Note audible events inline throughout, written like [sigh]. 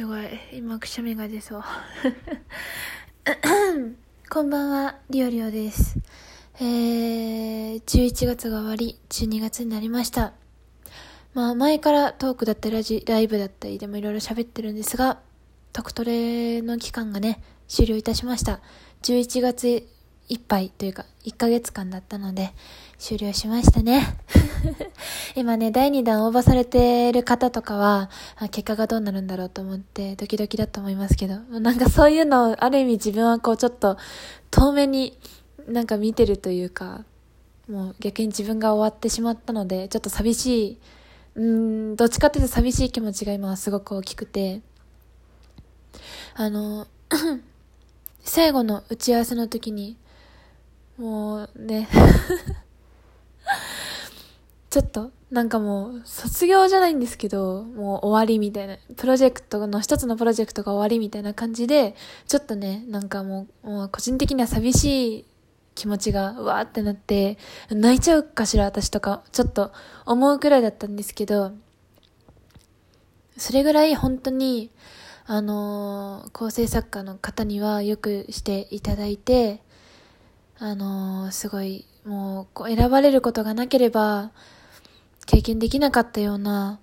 すごい。今、くしゃみが出そう。[coughs] こんばんは、リオリオです。えー、11月が終わり、12月になりました。まあ、前からトークだったりラジ、ライブだったりでもいろいろ喋ってるんですが、特トレの期間がね、終了いたしました。11月いっぱいというか、1ヶ月間だったので、終了しましたね。[laughs] 今ね、第2弾応募されてる方とかは、結果がどうなるんだろうと思ってドキドキだと思いますけど、なんかそういうのをある意味自分はこうちょっと遠目になんか見てるというか、もう逆に自分が終わってしまったので、ちょっと寂しい、うん、どっちかっていうと寂しい気持ちが今はすごく大きくて、あの、[coughs] 最後の打ち合わせの時に、もうね [laughs] ちょっと、なんかもう、卒業じゃないんですけど、もう終わりみたいな、プロジェクトの一つのプロジェクトが終わりみたいな感じで、ちょっとね、なんかもう、もう個人的には寂しい気持ちが、わーってなって、泣いちゃうかしら、私とか、ちょっと思うくらいだったんですけど、それぐらい本当に、あのー、構成作家の方にはよくしていただいて、あのー、すごい、もう、こう選ばれることがなければ、経験できなかったような、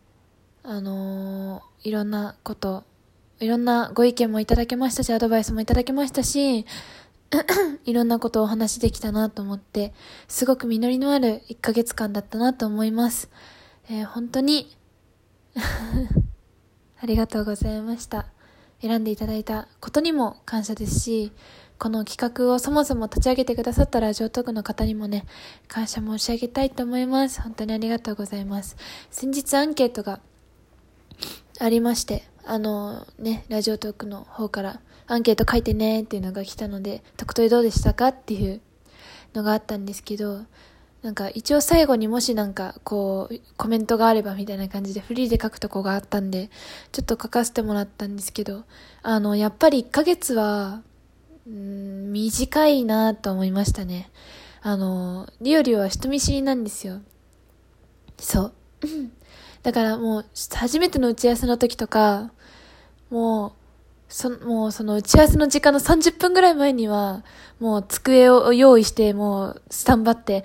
あのー、いろんなこと、いろんなご意見もいただけましたし、アドバイスもいただけましたし、[clears throat] いろんなことをお話しできたなと思って、すごく実りのある1ヶ月間だったなと思います。えー、本当に [laughs] ありがとうございました。選んでいただいたことにも感謝ですし、この企画をそもそも立ち上げてくださったラジオトークの方にもね、感謝申し上げたいと思います。本当にありがとうございます。先日アンケートがありまして、あのね、ラジオトークの方からアンケート書いてねっていうのが来たので、特等どうでしたか？っていうのがあったんですけど、なんか一応最後にもしなんかこうコメントがあればみたいな感じでフリーで書くとこがあったんで、ちょっと書かせてもらったんですけど、あの、やっぱり1ヶ月はうん、短いなと思いましたね。あの、リオリオは人見知りなんですよ。そう。[laughs] だからもう、初めての打ち合わせの時とか、もう、そもうその打ち合わせの時間の30分ぐらい前には、もう机を用意して、もうスタンバって、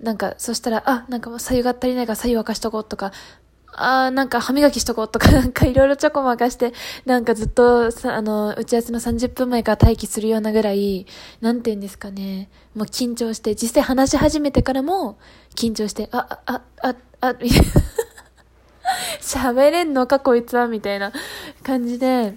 なんか、そしたら、あ、なんかもう左右が足りないから左右沸かしとこうとか、あーなんか歯磨きしとこうとか、なんかいろいろちょこまかして、なんかずっとさ、あの、打ち合わせの30分前から待機するようなぐらい、なんて言うんですかね、もう緊張して、実際話し始めてからも緊張して、あ、あ、あ、あ、みたいな。[laughs] 喋れんのかこいつはみたいな感じで、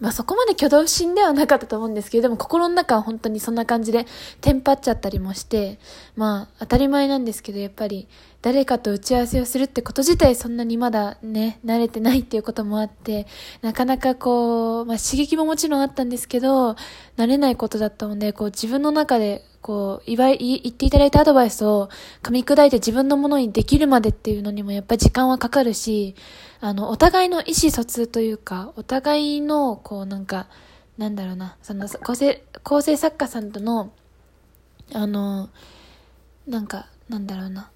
まあそこまで挙動不審ではなかったと思うんですけど、でも心の中は本当にそんな感じでテンパっちゃったりもして、まあ当たり前なんですけど、やっぱり誰かと打ち合わせをするってこと自体そんなにまだね、慣れてないっていうこともあって、なかなかこう、まあ刺激ももちろんあったんですけど、慣れないことだったので、こう自分の中でこう、いわい、言っていただいたアドバイスを噛み砕いて自分のものにできるまでっていうのにもやっぱり時間はかかるし、あの、お互いの意思疎通というか、お互いの、こうなんか、なんだろうな、その、構成、構成作家さんとの、あの、なんか、なんだろうな、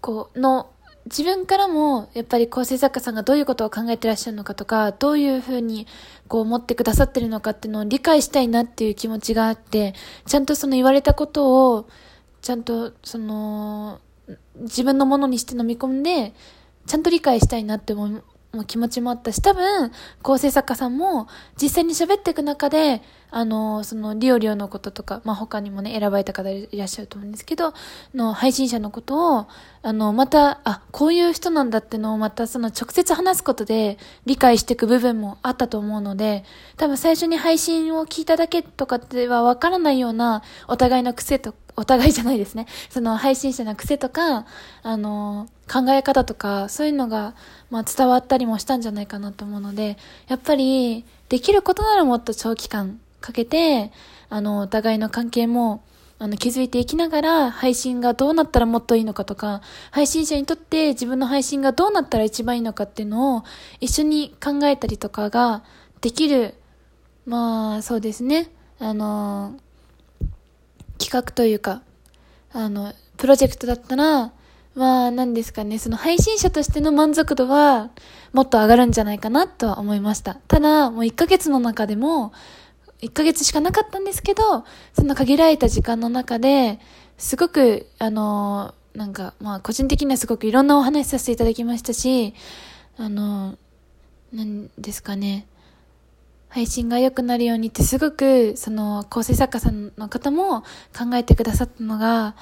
こう、の、自分からも、やっぱり構成作家さんがどういうことを考えてらっしゃるのかとか、どういうふうに、こう思ってくださってるのかっていうのを理解したいなっていう気持ちがあって、ちゃんとその言われたことを、ちゃんと、その、自分のものにして飲み込んで、ちゃんと理解したいなって思う気持ちもあったし、多分、構成作家さんも実際に喋っていく中で、あの、その、リオリオのこととか、まあ、他にもね、選ばれた方いらっしゃると思うんですけど、の、配信者のことを、あの、また、あ、こういう人なんだってのをまた、その、直接話すことで理解していく部分もあったと思うので、多分最初に配信を聞いただけとかではわからないような、お互いの癖とかお互いじゃないですね。その配信者の癖とか、あの、考え方とか、そういうのが、まあ伝わったりもしたんじゃないかなと思うので、やっぱり、できることならもっと長期間かけて、あの、お互いの関係も、あの、気づいていきながら、配信がどうなったらもっといいのかとか、配信者にとって自分の配信がどうなったら一番いいのかっていうのを、一緒に考えたりとかができる、まあ、そうですね。あの、企画というか、あの、プロジェクトだったら、まあ、なんですかね、その配信者としての満足度は、もっと上がるんじゃないかなとは思いました。ただ、もう1ヶ月の中でも、1ヶ月しかなかったんですけど、その限られた時間の中で、すごく、あの、なんか、まあ、個人的にはすごくいろんなお話しさせていただきましたし、あの、なんですかね、配信が良くなるようにってすごく、その、構成作家さんの方も考えてくださったのが、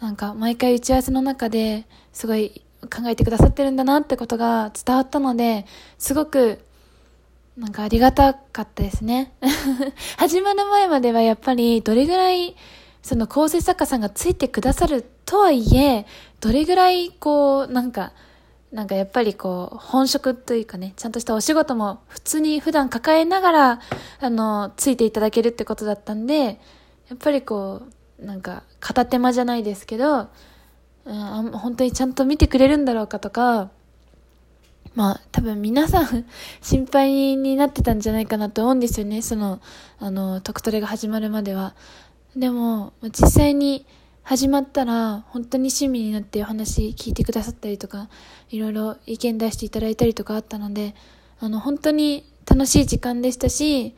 なんか毎回打ち合わせの中ですごい考えてくださってるんだなってことが伝わったので、すごくなんかありがたかったですね。[laughs] 始まる前まではやっぱりどれぐらいその構成作家さんがついてくださるとはいえ、どれぐらいこうなんかなんかやっぱりこう、本職というかね、ちゃんとしたお仕事も普通に普段抱えながら、あの、ついていただけるってことだったんで、やっぱりこう、なんか片手間じゃないですけど、うん、本当にちゃんと見てくれるんだろうかとか、まあ多分皆さん [laughs] 心配になってたんじゃないかなと思うんですよね。その、あの、トクトレが始まるまでは。でも、実際に始まったら本当に親身になってお話聞いてくださったりとか、いろいろ意見出していただいたりとかあったので、あの、本当に楽しい時間でしたし、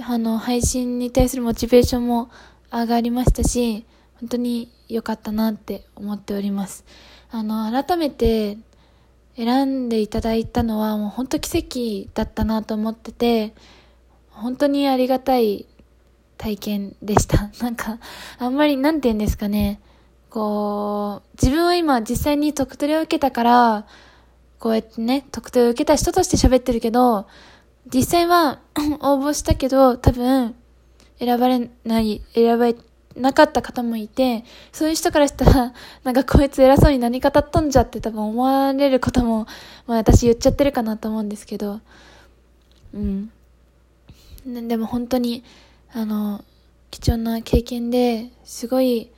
あの、配信に対するモチベーションも上がりましたし、本当に良かったなって思っております。あの、改めて選んでいただいたのはもう本当奇跡だったなと思ってて、本当にありがたい体験でした。[laughs] なんか、あんまり、なんて言うんですかね。こう、自分は今実際に特定を受けたから、こうやってね、特定を受けた人として喋ってるけど、実際は [laughs] 応募したけど、多分、選ばれない、選ばれなかった方もいて、そういう人からしたら、[laughs] なんかこいつ偉そうに何語っとんじゃって多分思われることも、まあ私言っちゃってるかなと思うんですけど、うん。でも本当に、あの、貴重な経験で、すごい、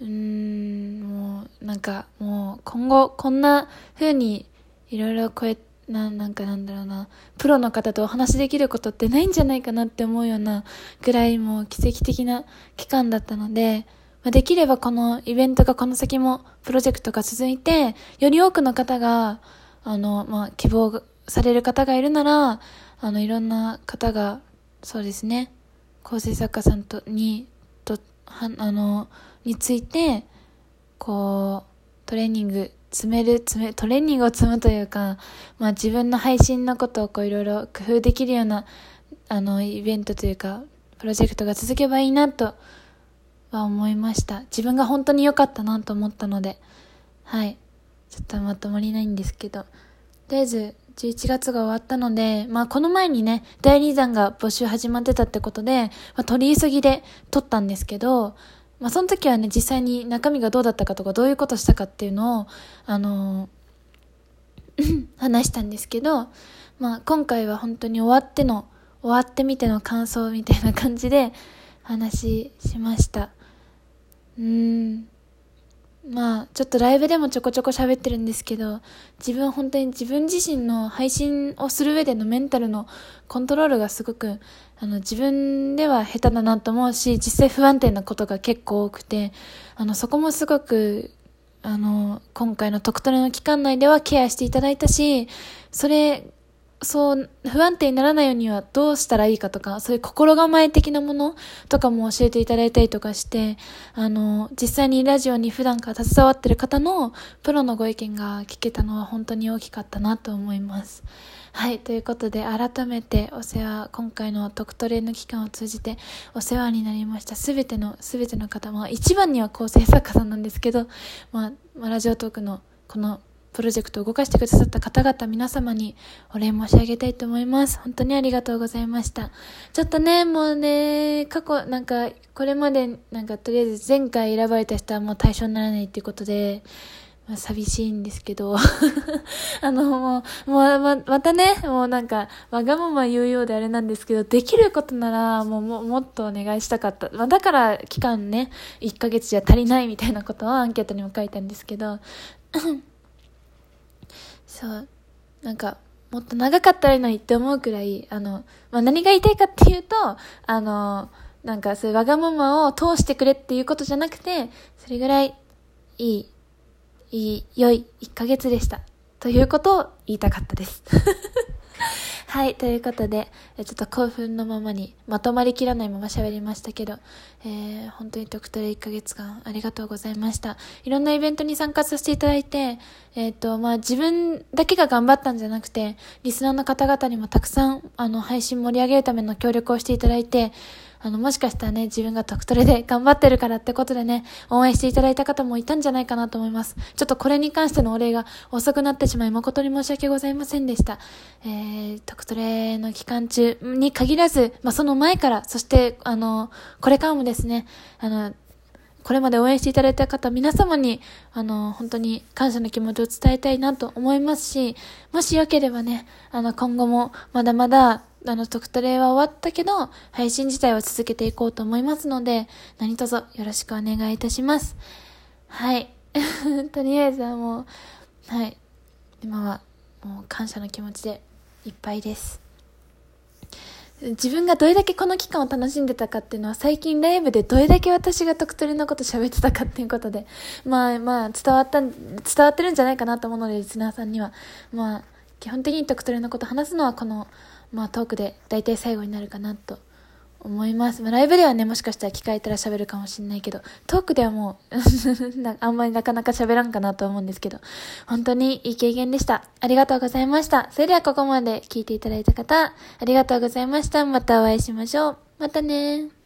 うーん、もう、なんか、もう、今後、こんな風に、いろいろこうやって、な、なんかなんだろうな、プロの方とお話しできることってないんじゃないかなって思うようなぐらいもう奇跡的な期間だったので、まあ、できればこのイベントがこの先もプロジェクトが続いて、より多くの方が、あの、まあ、希望される方がいるなら、あの、いろんな方が、そうですね、構成作家さんと、に、と、は、あの、について、こう、トレーニング詰める、詰め、トレーニングを積むというか、まあ自分の配信のことをこういろいろ工夫できるような、あの、イベントというか、プロジェクトが続けばいいなとは思いました。自分が本当に良かったなと思ったので、はい。ちょっとまとまりないんですけど、とりあえず11月が終わったので、まあこの前にね、第2弾が募集始まってたってことで、まあ取り急ぎで撮ったんですけど、まあ、その時はね、実際に中身がどうだったかとか、どういうことしたかっていうのを、あのー、[laughs] 話したんですけど、まあ、今回は本当に終わっての、終わってみての感想みたいな感じで話しました。うーん。まあ、ちょっとライブでもちょこちょこ喋ってるんですけど、自分本当に自分自身の配信をする上でのメンタルのコントロールがすごく、あの、自分では下手だなと思うし、実際不安定なことが結構多くて、あの、そこもすごく、あの、今回の特トレの期間内ではケアしていただいたし、それそう、不安定にならないようにはどうしたらいいかとか、そういう心構え的なものとかも教えていただいたりとかして、あの、実際にラジオに普段から携わってる方のプロのご意見が聞けたのは本当に大きかったなと思います。はい、ということで改めてお世話、今回の特トレの期間を通じてお世話になりましたすべての、すべての方、まあ一番には構成作家さんなんですけど、まあ、ラジオトークのこのプロジェクトを動かしてくださった方々皆様にお礼申し上げたいと思います。本当にありがとうございました。ちょっとね、もうね、過去、なんか、これまで、なんか、とりあえず前回選ばれた人はもう対象にならないっていうことで、まあ、寂しいんですけど、[laughs] あの、もう、もう、ま、またね、もうなんか、わがまま言うようであれなんですけど、できることなら、もう、ももっとお願いしたかった。まあ、だから、期間ね、1ヶ月じゃ足りないみたいなことはアンケートにも書いたんですけど、そうなんかもっと長かったらいいのにって思うくらいあの、まあ、何が言いたいかっていうとあのなんかそういうわがままを通してくれっていうことじゃなくてそれぐらいいいいい、良い1ヶ月でした。ということを言いたかったです。[laughs] はい、ということで、ちょっと興奮のままに、まとまりきらないまま喋りましたけど、えー、本当にドクトレ1ヶ月間ありがとうございました。いろんなイベントに参加させていただいて、えっ、ー、と、まあ、自分だけが頑張ったんじゃなくて、リスナーの方々にもたくさん、あの、配信盛り上げるための協力をしていただいて、あの、もしかしたらね、自分がトクトレで頑張ってるからってことでね、応援していただいた方もいたんじゃないかなと思います。ちょっとこれに関してのお礼が遅くなってしまい誠に申し訳ございませんでした。えー、トクトレの期間中に限らず、まあ、その前から、そして、あの、これからもですね、あの、これまで応援していただいた方、皆様に、あの、本当に感謝の気持ちを伝えたいなと思いますし、もしよければね、あの、今後もまだまだ、あの、特トレは終わったけど、配信自体は続けていこうと思いますので、何卒よろしくお願いいたします。はい。[laughs] とりあえずはもう、はい。今は、もう感謝の気持ちでいっぱいです。自分がどれだけこの期間を楽しんでたかっていうのは最近ライブでどれだけ私が特トレのこと喋ってたかっていうことで、[laughs] まあまあ伝わった、伝わってるんじゃないかなと思うので、リスナーさんには。まあ、基本的に特トレのこと話すのはこのまあトークで大体最後になるかなと思います。まあ、ライブではね、もしかしたら聞かれたら喋るかもしんないけど、トークではもう [laughs] あんまりなかなか喋らんかなと思うんですけど、本当にいい経験でした。ありがとうございました。それではここまで聞いていただいた方、ありがとうございました。またお会いしましょう。またね